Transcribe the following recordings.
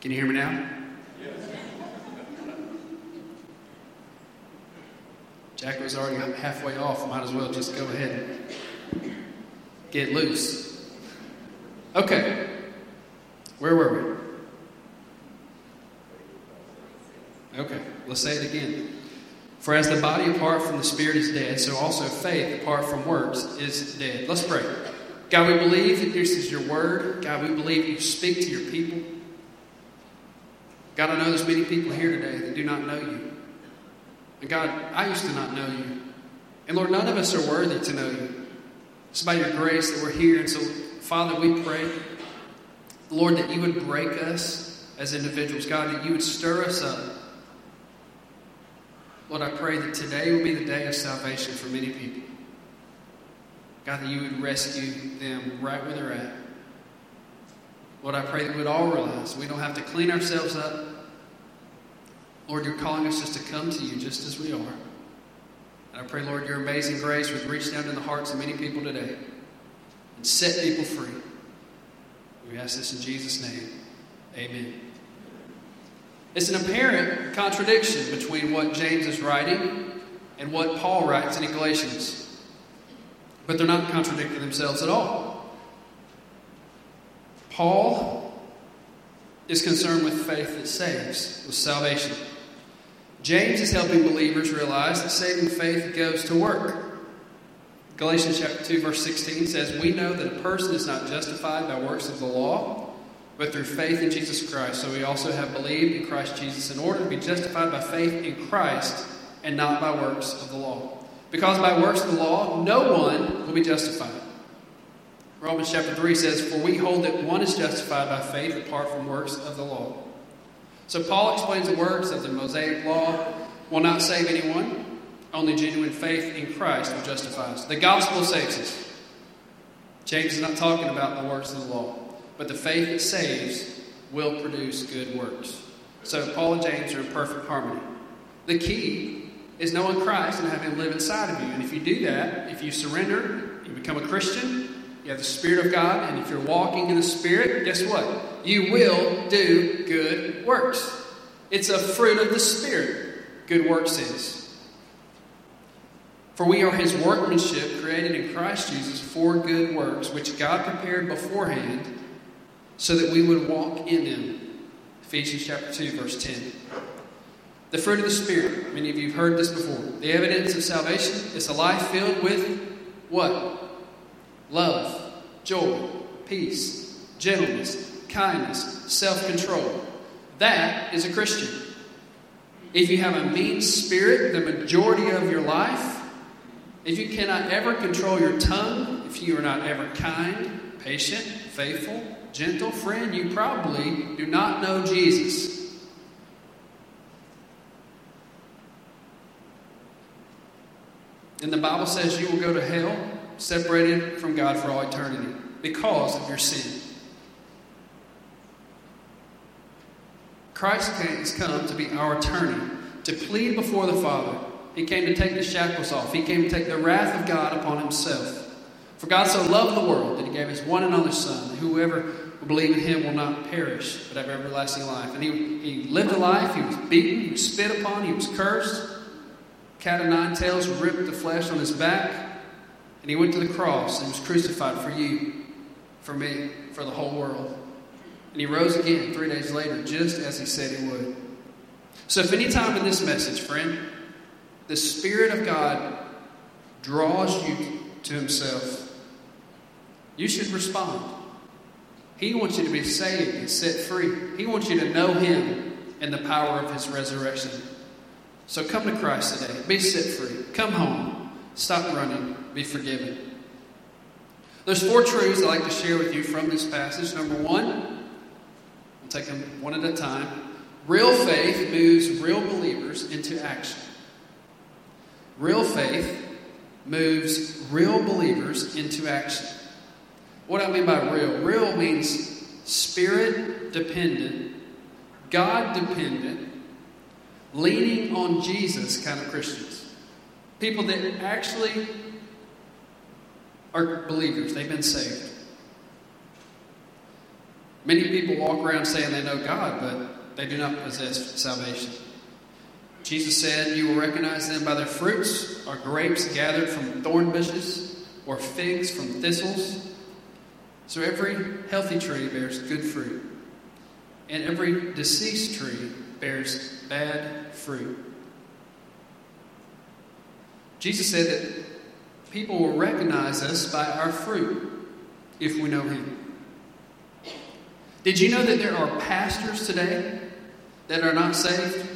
Can you hear me now? Yes. Jack was already halfway off. Might as well just go ahead and get loose. Okay. Where were we? Okay. Let's say it again. For as the body apart from the spirit is dead, so also faith apart from works is dead. Let's pray. God, we believe that this is your word. God, we believe you speak to your people. God, I know there's many people here today that do not know you. And God, I used to not know you. And Lord, none of us are worthy to know you. It's by your grace that we're here. And so, Father, we pray, Lord, that you would break us as individuals. God, that you would stir us up. Lord, I pray that today will be the day of salvation for many people. God, that you would rescue them right where they're at. Lord, I pray that we'd all realize we don't have to clean ourselves up. Lord, you're calling us just to come to you just as we are. And I pray, Lord, your amazing grace would reach down to the hearts of many people today and set people free. We ask this in Jesus' name. Amen. It's an apparent contradiction between what James is writing and what Paul writes in Galatians. But they're not contradicting themselves at all. Paul is concerned with faith that saves, with salvation. James is helping believers realize that saving faith goes to work. Galatians chapter 2 verse 16 says, "We know that a person is not justified by works of the law, but through faith in Jesus Christ. So we also have believed in Christ Jesus in order to be justified by faith in Christ and not by works of the law. Because by works of the law, no one will be justified." Romans chapter 3 says, "For we hold that one is justified by faith apart from works of the law." So Paul explains the works of the Mosaic law will not save anyone. Only genuine faith in Christ will justify us. The gospel saves us. James is not talking about the works of the law, but the faith that saves will produce good works. So Paul and James are in perfect harmony. The key is knowing Christ and having him live inside of you. And if you do that, if you surrender, you become a Christian, you have the Spirit of God, and if you're walking in the Spirit, guess what? You will do good works. It's a fruit of the Spirit, good works is. For we are his workmanship created in Christ Jesus for good works, which God prepared beforehand so that we would walk in them. Ephesians chapter 2, verse 10. The fruit of the Spirit. Many of you have heard this before. The evidence of salvation is a life filled with what? Love, joy, peace, gentleness, kindness, self control. That is a Christian. If you have a mean spirit the majority of your life, if you cannot ever control your tongue, if you are not ever kind, patient, faithful, gentle, friend, you probably do not know Jesus. And the Bible says you will go to hell separated from God for all eternity because of your sin. Christ has come to be our attorney, to plead before the Father. He came to take the shackles off. He came to take the wrath of God upon himself. For God so loved the world that he gave his one and only Son, whoever will believe in him will not perish, but have everlasting life. And he, he lived a life, he was beaten, he was spit upon, he was cursed. Cat of nine tails ripped the flesh on his back, and he went to the cross and was crucified for you, for me, for the whole world. And he rose again three days later, just as he said he would. So, if any time in this message, friend, the Spirit of God draws you to himself, you should respond. He wants you to be saved and set free. He wants you to know him and the power of his resurrection. So come to Christ today. Be set free. Come home. Stop running. Be forgiven. There's four truths I'd like to share with you from this passage. Number one, take them one at a time. Real faith moves real believers into action. Real faith moves real believers into action. What I mean by real? Real means spirit dependent, God dependent, leaning on Jesus kind of Christians. People that actually are believers, they've been saved. Many people walk around saying they know God, but they do not possess salvation. Jesus said, You will recognize them by their fruits. Are grapes gathered from thorn bushes, or figs from thistles? So every healthy tree bears good fruit, and every deceased tree bears bad fruit. Jesus said that people will recognize us by our fruit if we know Him. Did you know that there are pastors today that are not saved?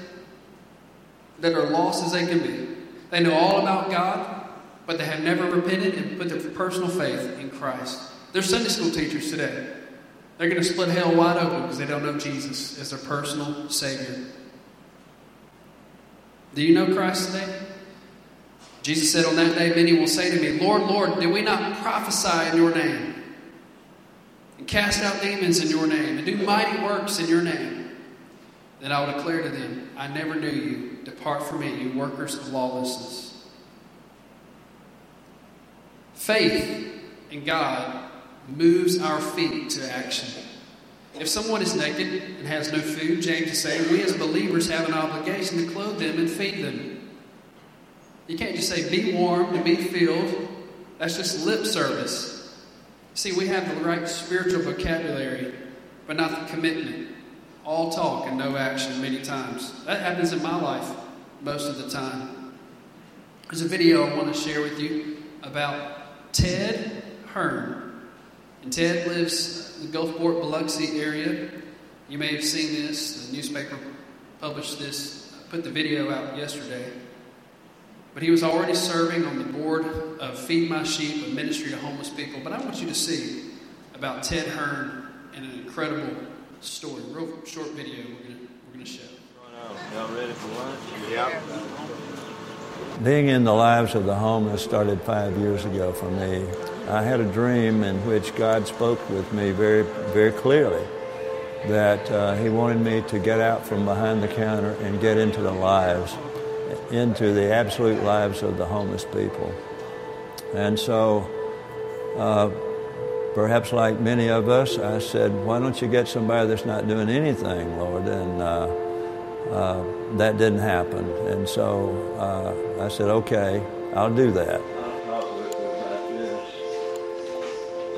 That are lost as they can be? They know all about God, but they have never repented and put their personal faith in Christ. They're Sunday school teachers today. They're going to split hell wide open because they don't know Jesus as their personal Savior. Do you know Christ today? Jesus said, On that day, many will say to me, Lord, Lord, did we not prophesy in your name? And cast out demons in your name, and do mighty works in your name? Then I will declare to them, I never knew you. Depart from me, you workers of lawlessness. Faith in God moves our feet to action. If someone is naked and has no food, James is saying, we as believers have an obligation to clothe them and feed them. You can't just say, be warm and be filled. That's just lip service. See, we have the right spiritual vocabulary, but not the commitment. All talk and no action many times. That happens in my life most of the time. There's a video I want to share with you about Ted Hearn. And Ted lives in the Gulfport, Biloxi area. You may have seen this. The newspaper published this, put the video out yesterday. But he was already serving on the board of Feed My Sheep, a ministry to homeless people. But I want you to see about Ted Hearn and an incredible story. Real short video we're going we're gonna show. Y'all ready for lunch? Yeah. Being in the lives of the homeless started five years ago for me. I had a dream in which God spoke with me very, very clearly that uh, He wanted me to get out from behind the counter and get into the lives into the absolute lives of the homeless people. And so, uh, perhaps like many of us, I said, Why don't you get somebody that's not doing anything, Lord? And uh, uh, that didn't happen. And so uh, I said, Okay, I'll do that.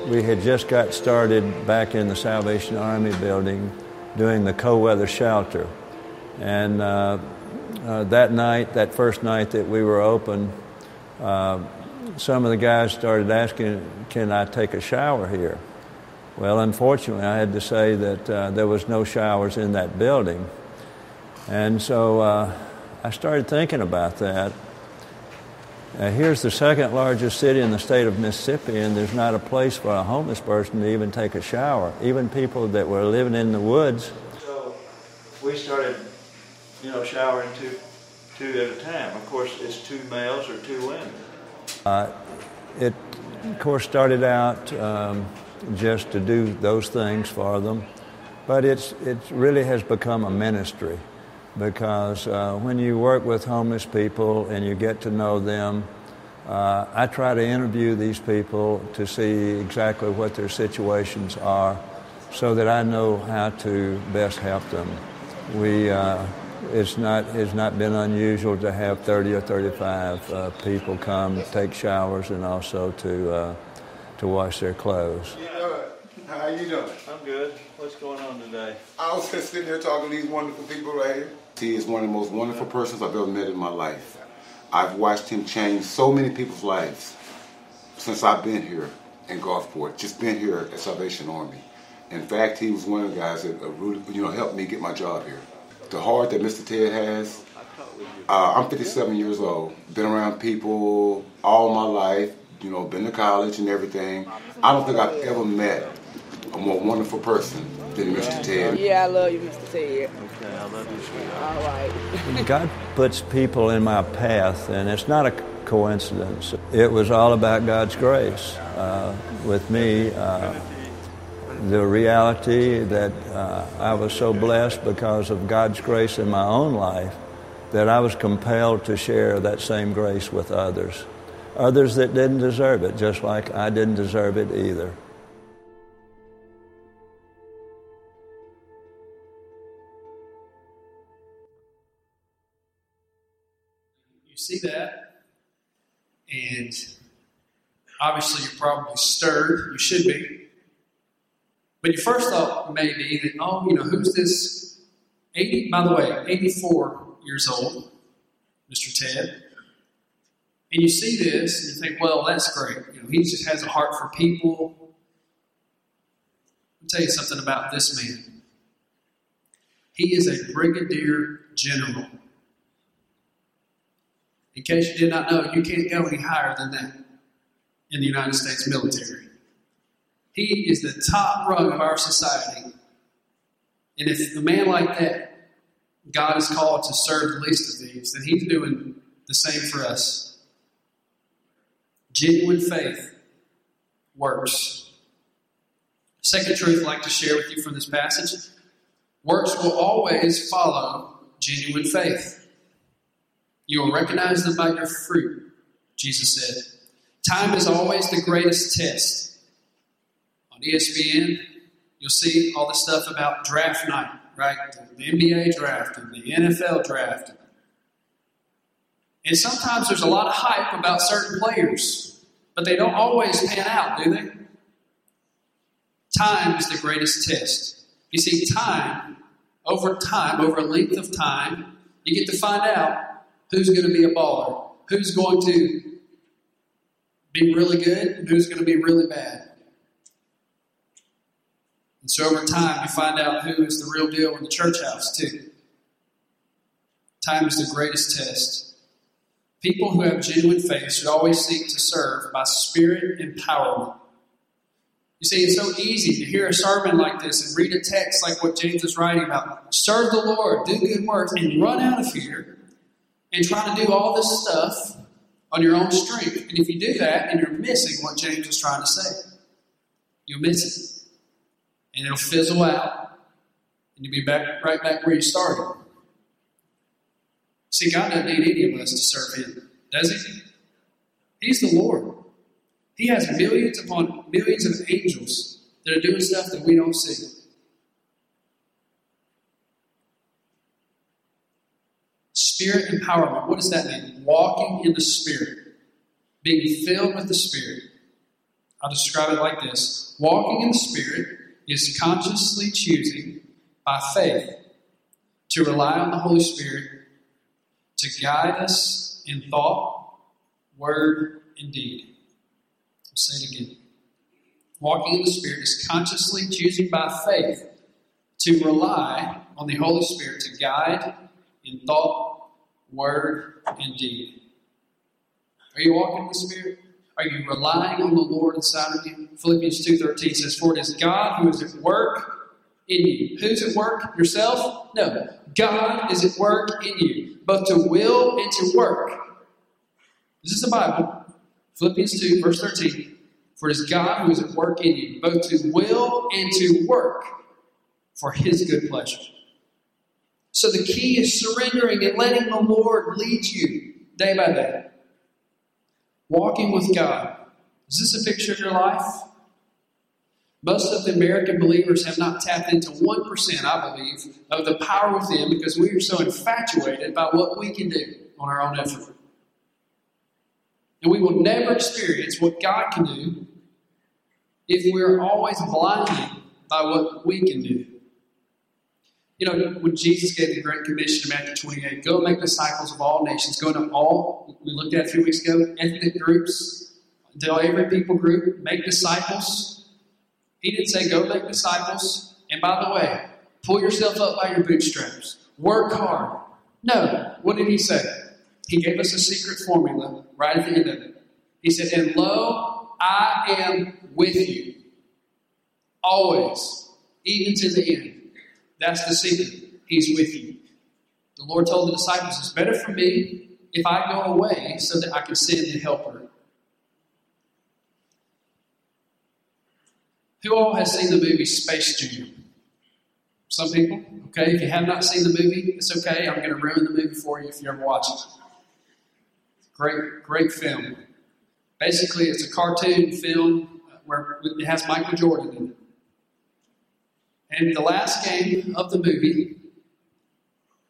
We had just got started back in the Salvation Army building doing the cold weather shelter. And uh, that night, that first night that we were open, uh, some of the guys started asking, Can I take a shower here? Well, unfortunately, I had to say that uh, there was no showers in that building. And so uh, I started thinking about that. Here's the second largest city in the state of Mississippi, and there's not a place for a homeless person to even take a shower. Even people that were living in the woods. So we started you know, showering two, two at a time. Of course, it's two males or two women. Uh, it, of course, started out um, just to do those things for them, but it's, it really has become a ministry because uh, when you work with homeless people and you get to know them, uh, I try to interview these people to see exactly what their situations are so that I know how to best help them. We uh, it's not it's not been unusual to have 30 or 35 uh, people come take showers and also to uh, to wash their clothes. How you doing? I'm good. What's going on today? I was just sitting here talking to these wonderful people right here. He is one of the most wonderful persons I've ever met in my life. I've watched him change so many people's lives since I've been here in Gulfport, just been here at Salvation Army. In fact, he was one of the guys that uh, really, you know, helped me get my job here the heart that Mr. Ted has. Uh, I'm 57 years old. Been around people all my life. You know, been to college and everything. I don't think I've ever met a more wonderful person than Mr. Ted. Yeah, I love you, Mr. Ted. Okay, I love you, sweetheart. All right. God puts people in my path, and it's not a coincidence. It was all about God's grace. Uh, with me, uh, the reality that uh, I was so blessed because of God's grace in my own life that I was compelled to share that same grace with others. Others that didn't deserve it, just like I didn't deserve it either. You see that, and obviously you're probably stirred. You should be but your first thought may be that, oh, you know, who's this 80, by the way, 84 years old, Mr. Ted. And you see this and you think, well, that's great. You know, he just has a heart for people. I'll tell you something about this man. He is a brigadier general. In case you did not know, you can't go any higher than that in the United States military. He is the top rung of our society. And if a man like that, God is called to serve the least of these, then he's doing the same for us. Genuine faith works. Second truth I'd like to share with you from this passage works will always follow genuine faith. You will recognize them by your fruit, Jesus said. Time is always the greatest test. On ESPN, you'll see all the stuff about draft night, right? The NBA draft and the NFL draft. And sometimes there's a lot of hype about certain players, but they don't always pan out, do they? Time is the greatest test. You see, time, over time, over a length of time, you get to find out who's going to be a baller, who's going to be really good, and who's going to be really bad. And so over time, you find out who is the real deal in the church house, too. Time is the greatest test. People who have genuine faith should always seek to serve by spirit empowerment. You see, it's so easy to hear a sermon like this and read a text like what James is writing about. Serve the Lord, do good works, and run out of here and try to do all this stuff on your own strength. And if you do that, and you're missing what James is trying to say. You'll miss it and it'll fizzle out, and you'll be back right back where you started. See, God doesn't need any of us to serve Him, does He? He's the Lord. He has millions upon millions of angels that are doing stuff that we don't see. Spirit empowerment. What does that mean? Walking in the Spirit, being filled with the Spirit. I'll describe it like this Walking in the Spirit is consciously choosing by faith to rely on the Holy Spirit to guide us in thought, word, and deed. I'll say it again. Walking in the Spirit is consciously choosing by faith to rely on the Holy Spirit to guide in thought, word, and deed. Are you walking in the Spirit? Are you relying on the Lord inside of you? Philippians 2.13 says, For it is God who is at work in you. Who's at work? Yourself? No. God is at work in you, both to will and to work. This is the Bible. Philippians 2, verse 13. For it is God who is at work in you, both to will and to work for his good pleasure. So the key is surrendering and letting the Lord lead you day by day. Walking with God. Is this a picture of your life? Most of the American believers have not tapped into 1%, I believe, of the power within because we are so infatuated by what we can do on our own effort. And we will never experience what God can do if we're always blinded by what we can do. You know, when Jesus gave the Great Commission in Matthew 28, go make disciples of all nations, go to all, we looked at a few weeks ago, ethnic groups, tell every people group, make disciples. He didn't say go make disciples. And by the way, pull yourself up by your bootstraps. Work hard. No. What did he say? He gave us a secret formula right at the end of it. He said, And lo, I am with you. Always, even to the end. That's the secret. He's with you. The Lord told the disciples, It's better for me if I go away so that I can send the helper. Who all has seen the movie Space Jam? Some people? Okay, if you have not seen the movie, it's okay. I'm going to ruin the movie for you if you ever watch it. Great, great film. Basically, it's a cartoon film where it has Michael Jordan in it. And the last game of the movie,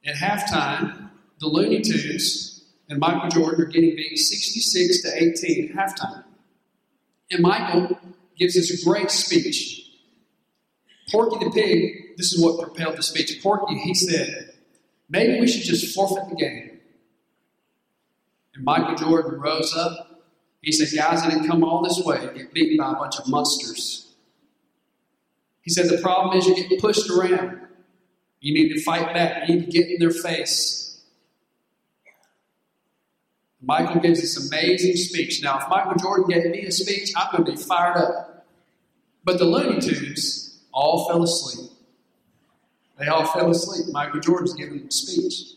at halftime, the Looney Tunes and Michael Jordan are getting beat 66 to 18 at halftime. And Michael gives this great speech. Porky the Pig, this is what propelled the speech. Porky, he said, maybe we should just forfeit the game. And Michael Jordan rose up. He said, guys, I didn't come all this way to get beaten by a bunch of monsters. He said, the problem is you get pushed around. You need to fight back. You need to get in their face. Michael gives this amazing speech. Now, if Michael Jordan gave me a speech, I'm going to be fired up. But the Looney Tunes all fell asleep. They all fell asleep. Michael Jordan's giving them a speech.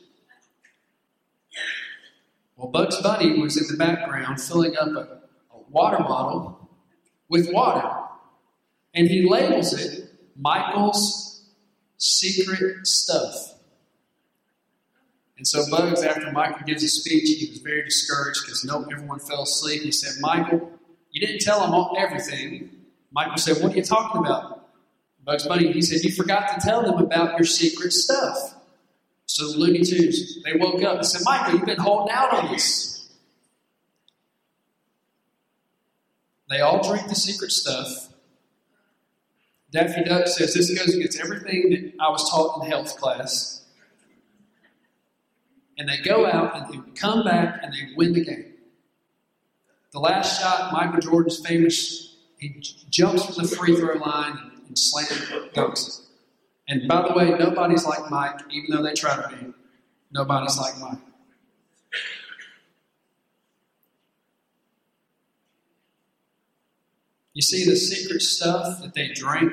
Well, Bugs Bunny was in the background filling up a, a water bottle with water. And he labels it Michael's secret stuff. And so Bugs, after Michael gives a speech, he was very discouraged because no, everyone fell asleep. He said, Michael, you didn't tell them everything. Michael said, What are you talking about? Bugs Bunny, he said, You forgot to tell them about your secret stuff. So the Looney Tunes, they woke up and said, Michael, you've been holding out on us. They all drink the secret stuff. Daffy Duck says this goes against everything that I was taught in health class. And they go out and they come back and they win the game. The last shot, Michael Jordan's famous, he jumps from the free throw line and slams dunks. And by the way, nobody's like Mike, even though they try to be. Nobody's like Mike. You see, the secret stuff that they drank,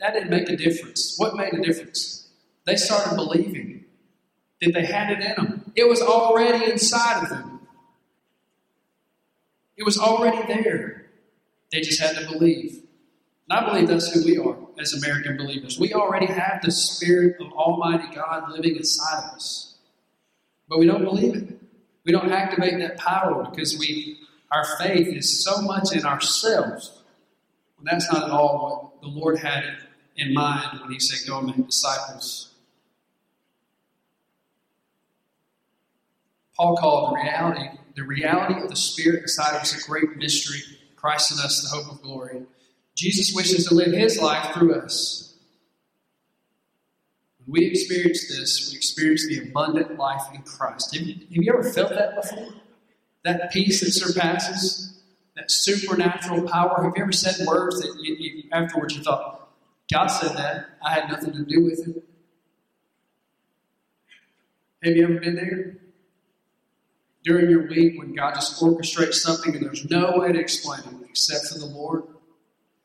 that didn't make a difference. What made a difference? They started believing that they had it in them. It was already inside of them. It was already there. They just had to believe. And I believe that's who we are as American believers. We already have the Spirit of Almighty God living inside of us. But we don't believe it. We don't activate that power because we our faith is so much in ourselves. And that's not at all what the Lord had in mind when He said, Go and make disciples. Paul called the reality, the reality of the Spirit inside of us a great mystery. Christ in us, the hope of glory. Jesus wishes to live His life through us. When we experience this, we experience the abundant life in Christ. Have you, have you ever felt that before? That peace that surpasses, that supernatural power. Have you ever said words that you, you, afterwards you thought, God said that, I had nothing to do with it? Have you ever been there? During your week when God just orchestrates something and there's no way to explain it except for the Lord?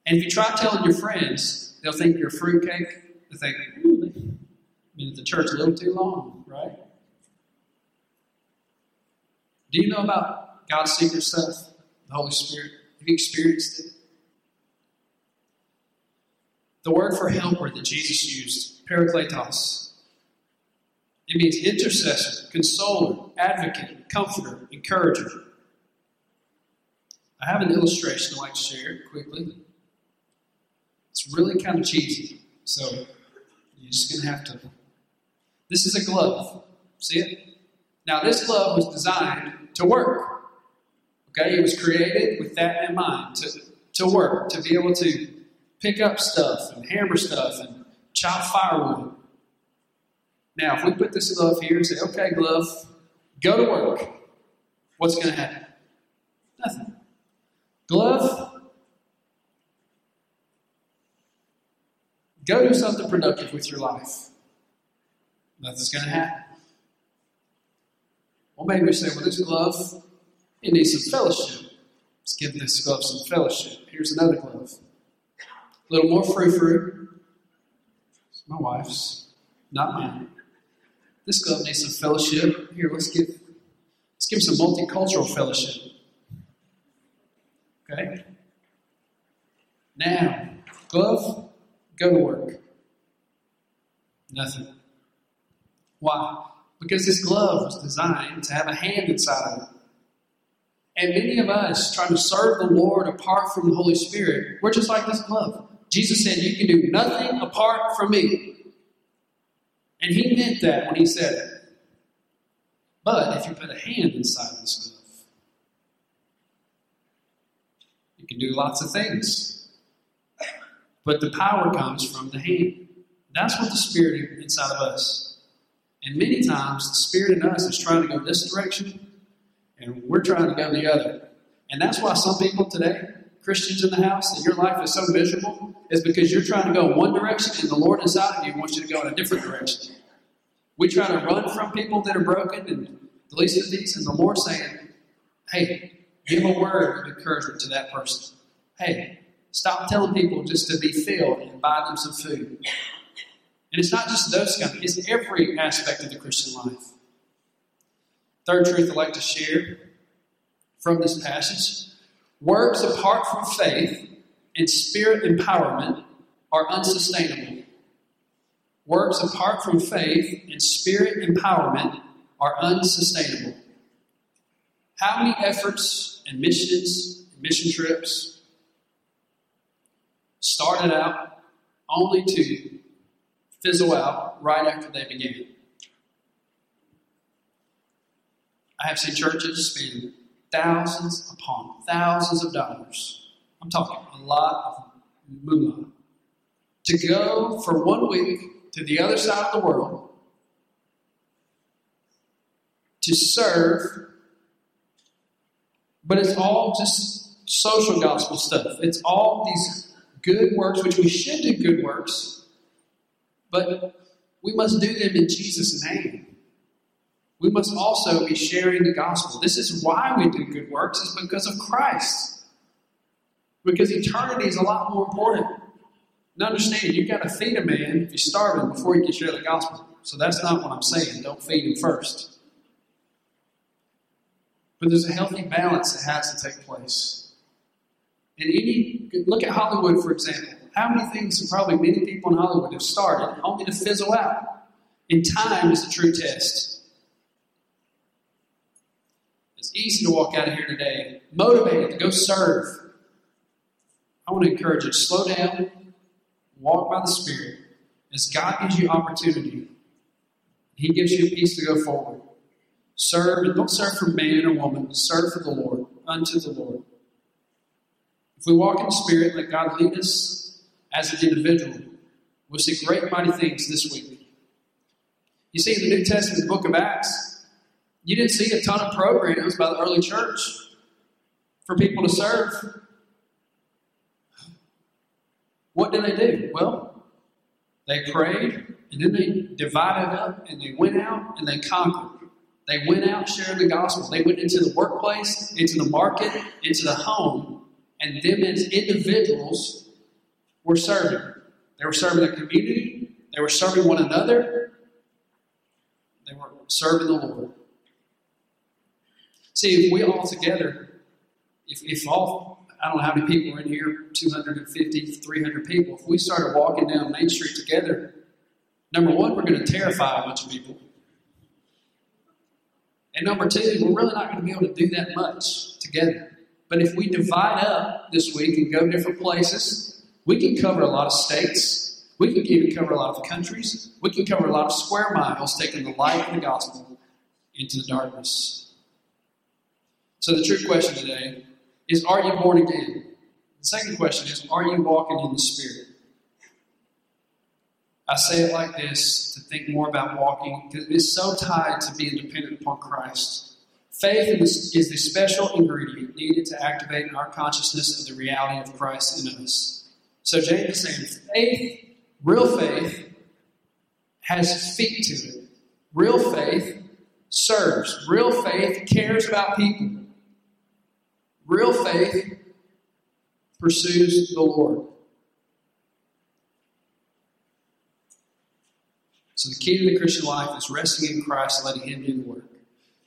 And if you try telling your friends, they'll think you're fruitcake. They'll think, ooh, been at the church a little too long, right? Do you know about God's secret stuff? The Holy Spirit? Have you experienced it? The word for helper that Jesus used, parakletos, it means intercessor, consoler, advocate, comforter, encourager. I have an illustration I'd like to share quickly. It's really kind of cheesy, so you're just going to have to. This is a glove. See it? Now, this glove was designed to work. Okay, it was created with that in mind to, to work, to be able to pick up stuff and hammer stuff and chop firewood. Now, if we put this glove here and say, okay, glove, go to work, what's going to happen? Nothing. Glove, go do something productive with your life. Nothing's going to happen. Well, maybe we say, well, this glove, it needs some fellowship. Let's give this glove some fellowship. Here's another glove. A little more frou frou. It's my wife's, not mine. This glove needs some fellowship. Here, let's give let's give some multicultural fellowship. Okay? Now, glove, go to work. Nothing. Why? Because this glove was designed to have a hand inside of it. And many of us trying to serve the Lord apart from the Holy Spirit, we're just like this glove. Jesus said, You can do nothing apart from me. And he meant that when he said it. But if you put a hand inside this glove, you can do lots of things. But the power comes from the hand. That's what the Spirit inside of us. And many times, the Spirit in us is trying to go this direction, and we're trying to go the other. And that's why some people today, Christians in the house, that your life is so miserable, is because you're trying to go one direction, and the Lord inside of you wants you to go in a different direction. We try to run from people that are broken, and the least of these, and the Lord saying, hey, give a word of encouragement to that person. Hey, stop telling people just to be filled and buy them some food. And it's not just those kind, it's every aspect of the Christian life. Third truth I'd like to share from this passage works apart from faith and spirit empowerment are unsustainable. Works apart from faith and spirit empowerment are unsustainable. How many efforts and missions, and mission trips started out only to fizzle out right after they began? I have seen churches spend thousands upon thousands of dollars. I'm talking a lot of moolah to go for one week to the other side of the world to serve, but it's all just social gospel stuff. It's all these good works, which we should do good works, but we must do them in Jesus' name. We must also be sharing the gospel. This is why we do good works, is because of Christ. Because eternity is a lot more important. Now understand, you've got to feed a man if you starve him before you can share the gospel. So that's not what I'm saying. Don't feed him first. But there's a healthy balance that has to take place. And any look at Hollywood, for example. How many things probably many people in Hollywood have started only to fizzle out? And time is the true test. It's easy to walk out of here today motivated to go serve. I want to encourage you to slow down, walk by the Spirit. As God gives you opportunity, He gives you a peace to go forward. Serve, and don't serve for man or woman, serve for the Lord, unto the Lord. If we walk in the Spirit, let God lead us as an individual. We'll see great mighty things this week. You see, in the New Testament, book of Acts, you didn't see a ton of programs by the early church for people to serve. What did they do? Well, they prayed, and then they divided up, and they went out and they conquered. They went out sharing the gospel. They went into the workplace, into the market, into the home, and them as individuals were serving. They were serving the community, they were serving one another, they were serving the Lord. See, if we all together, if, if all, I don't know how many people are in here, 250, 300 people, if we started walking down Main Street together, number one, we're going to terrify a bunch of people. And number two, we're really not going to be able to do that much together. But if we divide up this week and go different places, we can cover a lot of states. We can even cover a lot of countries. We can cover a lot of square miles, taking the light of the gospel into the darkness. So the true question today is Are you born again? The second question is Are you walking in the Spirit? I say it like this to think more about walking because it's so tied to being dependent upon Christ. Faith is the special ingredient needed to activate our consciousness of the reality of Christ in us. So James is saying faith, real faith, has feet to it. Real faith serves. Real faith cares about people. Real faith pursues the Lord. So the key to the Christian life is resting in Christ letting Him do the work.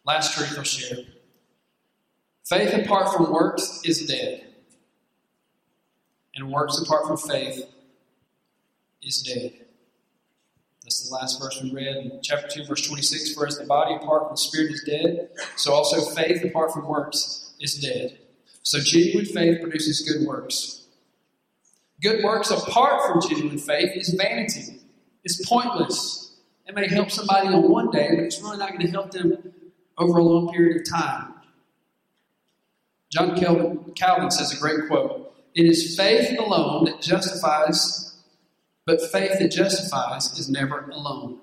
Last truth I'll share. Faith apart from works is dead. And works apart from faith is dead. That's the last verse we read in chapter 2, verse 26. For as the body apart from the spirit is dead, so also faith apart from works is dead. So genuine faith produces good works. Good works apart from genuine faith is vanity. It's pointless It may help somebody on one day, but it's really not going to help them over a long period of time. John Calvin, Calvin says a great quote It is faith alone that justifies, but faith that justifies is never alone.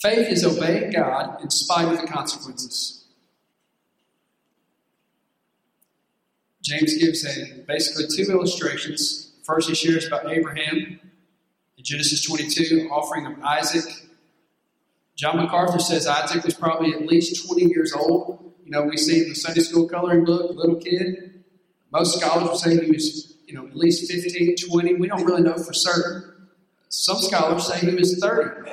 Faith is obeying God in spite of the consequences. James gives a, basically two illustrations. First, he shares about Abraham in Genesis 22, offering of Isaac. John MacArthur says Isaac was probably at least 20 years old. You know, we see in the Sunday school coloring book, little kid. Most scholars would say he was, you know, at least 15, 20. We don't really know for certain. Some scholars say he was 30.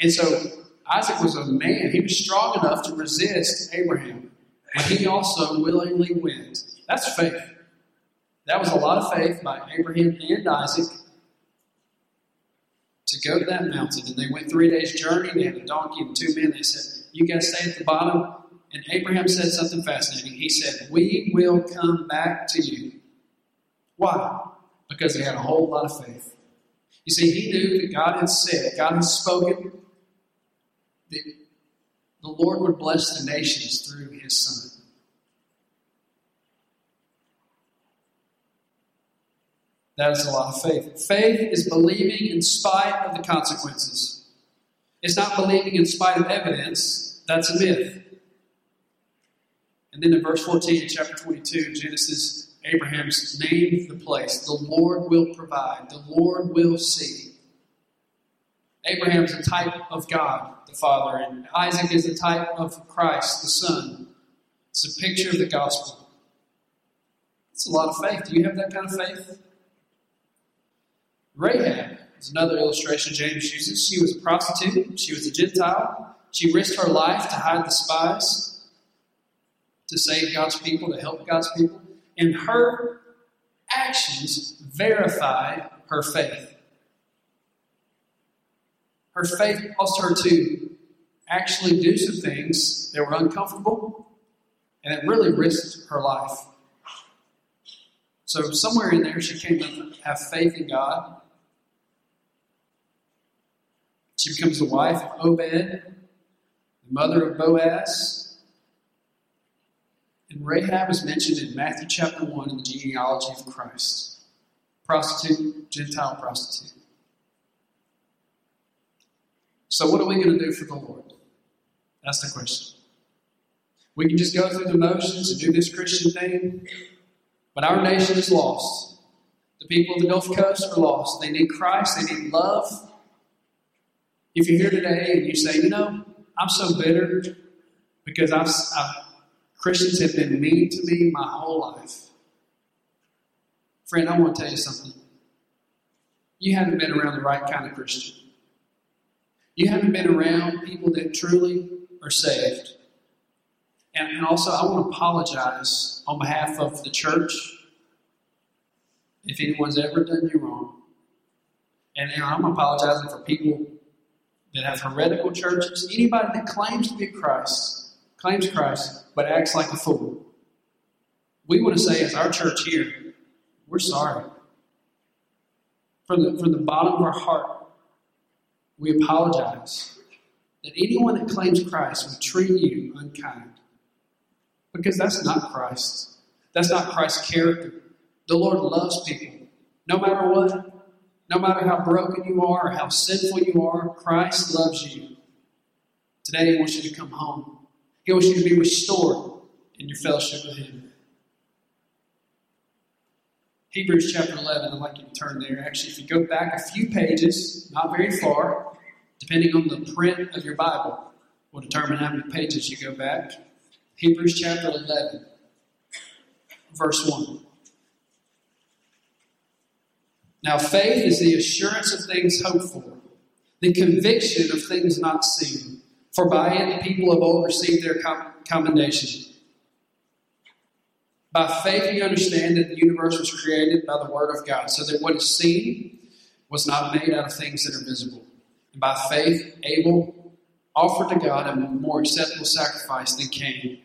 And so Isaac was a man. He was strong enough to resist Abraham. And he also willingly went. That's faith. That was a lot of faith by Abraham and Isaac to go to that mountain. And they went three days' journey. They had a donkey and two men. They said, You guys stay at the bottom. And Abraham said something fascinating. He said, We will come back to you. Why? Because he had a whole lot of faith. You see, he knew that God had said, God had spoken, that the Lord would bless the nations through his son. That is a lot of faith. Faith is believing in spite of the consequences. It's not believing in spite of evidence. That's a myth. And then in verse 14 chapter 22, Genesis, Abraham's named the place. The Lord will provide. The Lord will see. Abraham is a type of God, the Father, and Isaac is a type of Christ, the Son. It's a picture of the gospel. It's a lot of faith. Do you have that kind of faith? Rahab is another illustration James uses. She was a prostitute, she was a Gentile. She risked her life to hide the spies, to save God's people, to help God's people. And her actions verify her faith. Her faith caused her to actually do some things that were uncomfortable, and it really risked her life. So, somewhere in there, she came to have faith in God. She becomes the wife of Obed, the mother of Boaz. And Rahab is mentioned in Matthew chapter 1 in the genealogy of Christ. Prostitute, Gentile prostitute. So, what are we going to do for the Lord? That's the question. We can just go through the motions and do this Christian thing, but our nation is lost. The people of the Gulf Coast are lost. They need Christ, they need love. If you're here today and you say, you know, I'm so bitter because I've, I've, Christians have been mean to me my whole life. Friend, I want to tell you something. You haven't been around the right kind of Christian. You haven't been around people that truly are saved. And, and also, I want to apologize on behalf of the church if anyone's ever done you wrong. And, and I'm apologizing for people that have heretical churches, anybody that claims to be Christ, claims Christ, but acts like a fool. We want to say, as our church here, we're sorry. From the, from the bottom of our heart, we apologize that anyone that claims Christ would treat you unkind. Because that's not Christ. That's not Christ's character. The Lord loves people. No matter what, no matter how broken you are how sinful you are, Christ loves you. Today, He wants you to come home. He wants you to be restored in your fellowship with Him. Hebrews chapter 11, I'd like you to turn there. Actually, if you go back a few pages, not very far, depending on the print of your Bible, will determine how many pages you go back. Hebrews chapter 11, verse 1. Now, faith is the assurance of things hoped for, the conviction of things not seen. For by it the people of old received their commendation. By faith we understand that the universe was created by the Word of God, so that what is seen was not made out of things that are visible. And by faith, Abel offered to God a more acceptable sacrifice than Cain,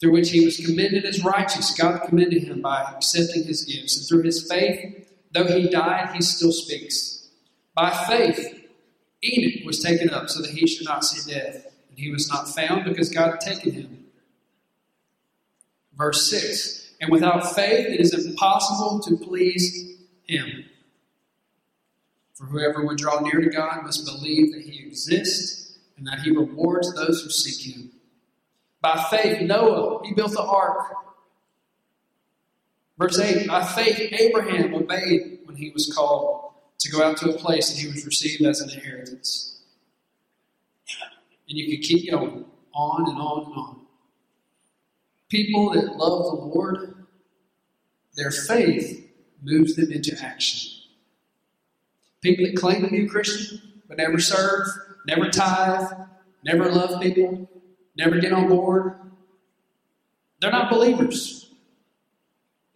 through which he was commended as righteous. God commended him by accepting his gifts. And through his faith, Though he died, he still speaks. By faith, Enoch was taken up so that he should not see death, and he was not found because God had taken him. Verse 6 And without faith, it is impossible to please him. For whoever would draw near to God must believe that he exists and that he rewards those who seek him. By faith, Noah, he built the ark. Verse 8 By faith, Abraham obeyed when he was called to go out to a place that he was received as an inheritance. And you could keep going on and on and on. People that love the Lord, their faith moves them into action. People that claim to be a Christian but never serve, never tithe, never love people, never get on board, they're not believers.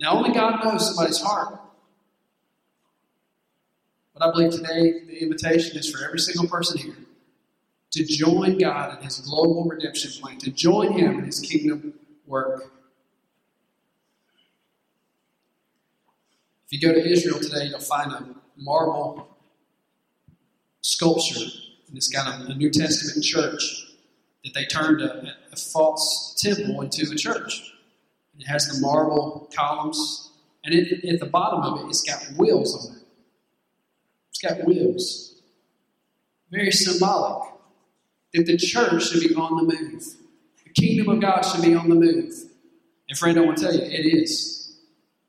Now, only God knows somebody's heart. But I believe today the invitation is for every single person here to join God in His global redemption plan, to join Him in His kingdom work. If you go to Israel today, you'll find a marble sculpture, and it's got a, a New Testament church that they turned a, a false temple into a church. It has the marble columns, and it, at the bottom of it, it's got wheels on it. Got wheels. Very symbolic that the church should be on the move. The kingdom of God should be on the move. And friend, I want to tell you, it is.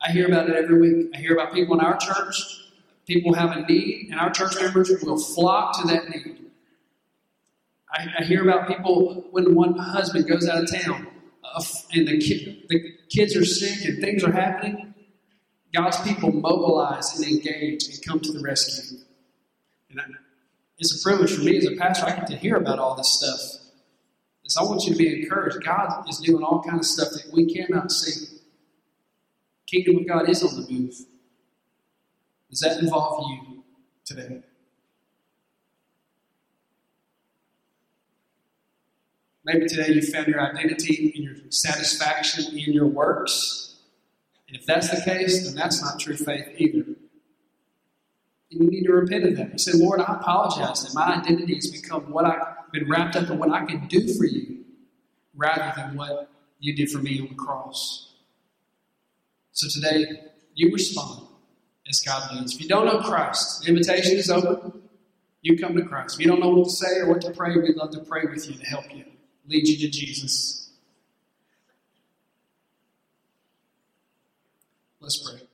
I hear about it every week. I hear about people in our church, people have a need, and our church members will flock to that need. I, I hear about people when one husband goes out of town uh, and the, the kids are sick and things are happening. God's people mobilize and engage and come to the rescue. And I, it's a privilege for me as a pastor. I get to hear about all this stuff. So I want you to be encouraged. God is doing all kinds of stuff that we cannot see. Kingdom of God is on the move. Does that involve you today? Maybe today you found your identity and your satisfaction in your works. And if that's the case, then that's not true faith either. And you need to repent of that. You say, Lord, I apologize that my identity has become what I've been wrapped up in what I can do for you rather than what you did for me on the cross. So today, you respond as God leads. If you don't know Christ, the invitation is open. You come to Christ. If you don't know what to say or what to pray, we'd love to pray with you to help you lead you to Jesus. Let's pray.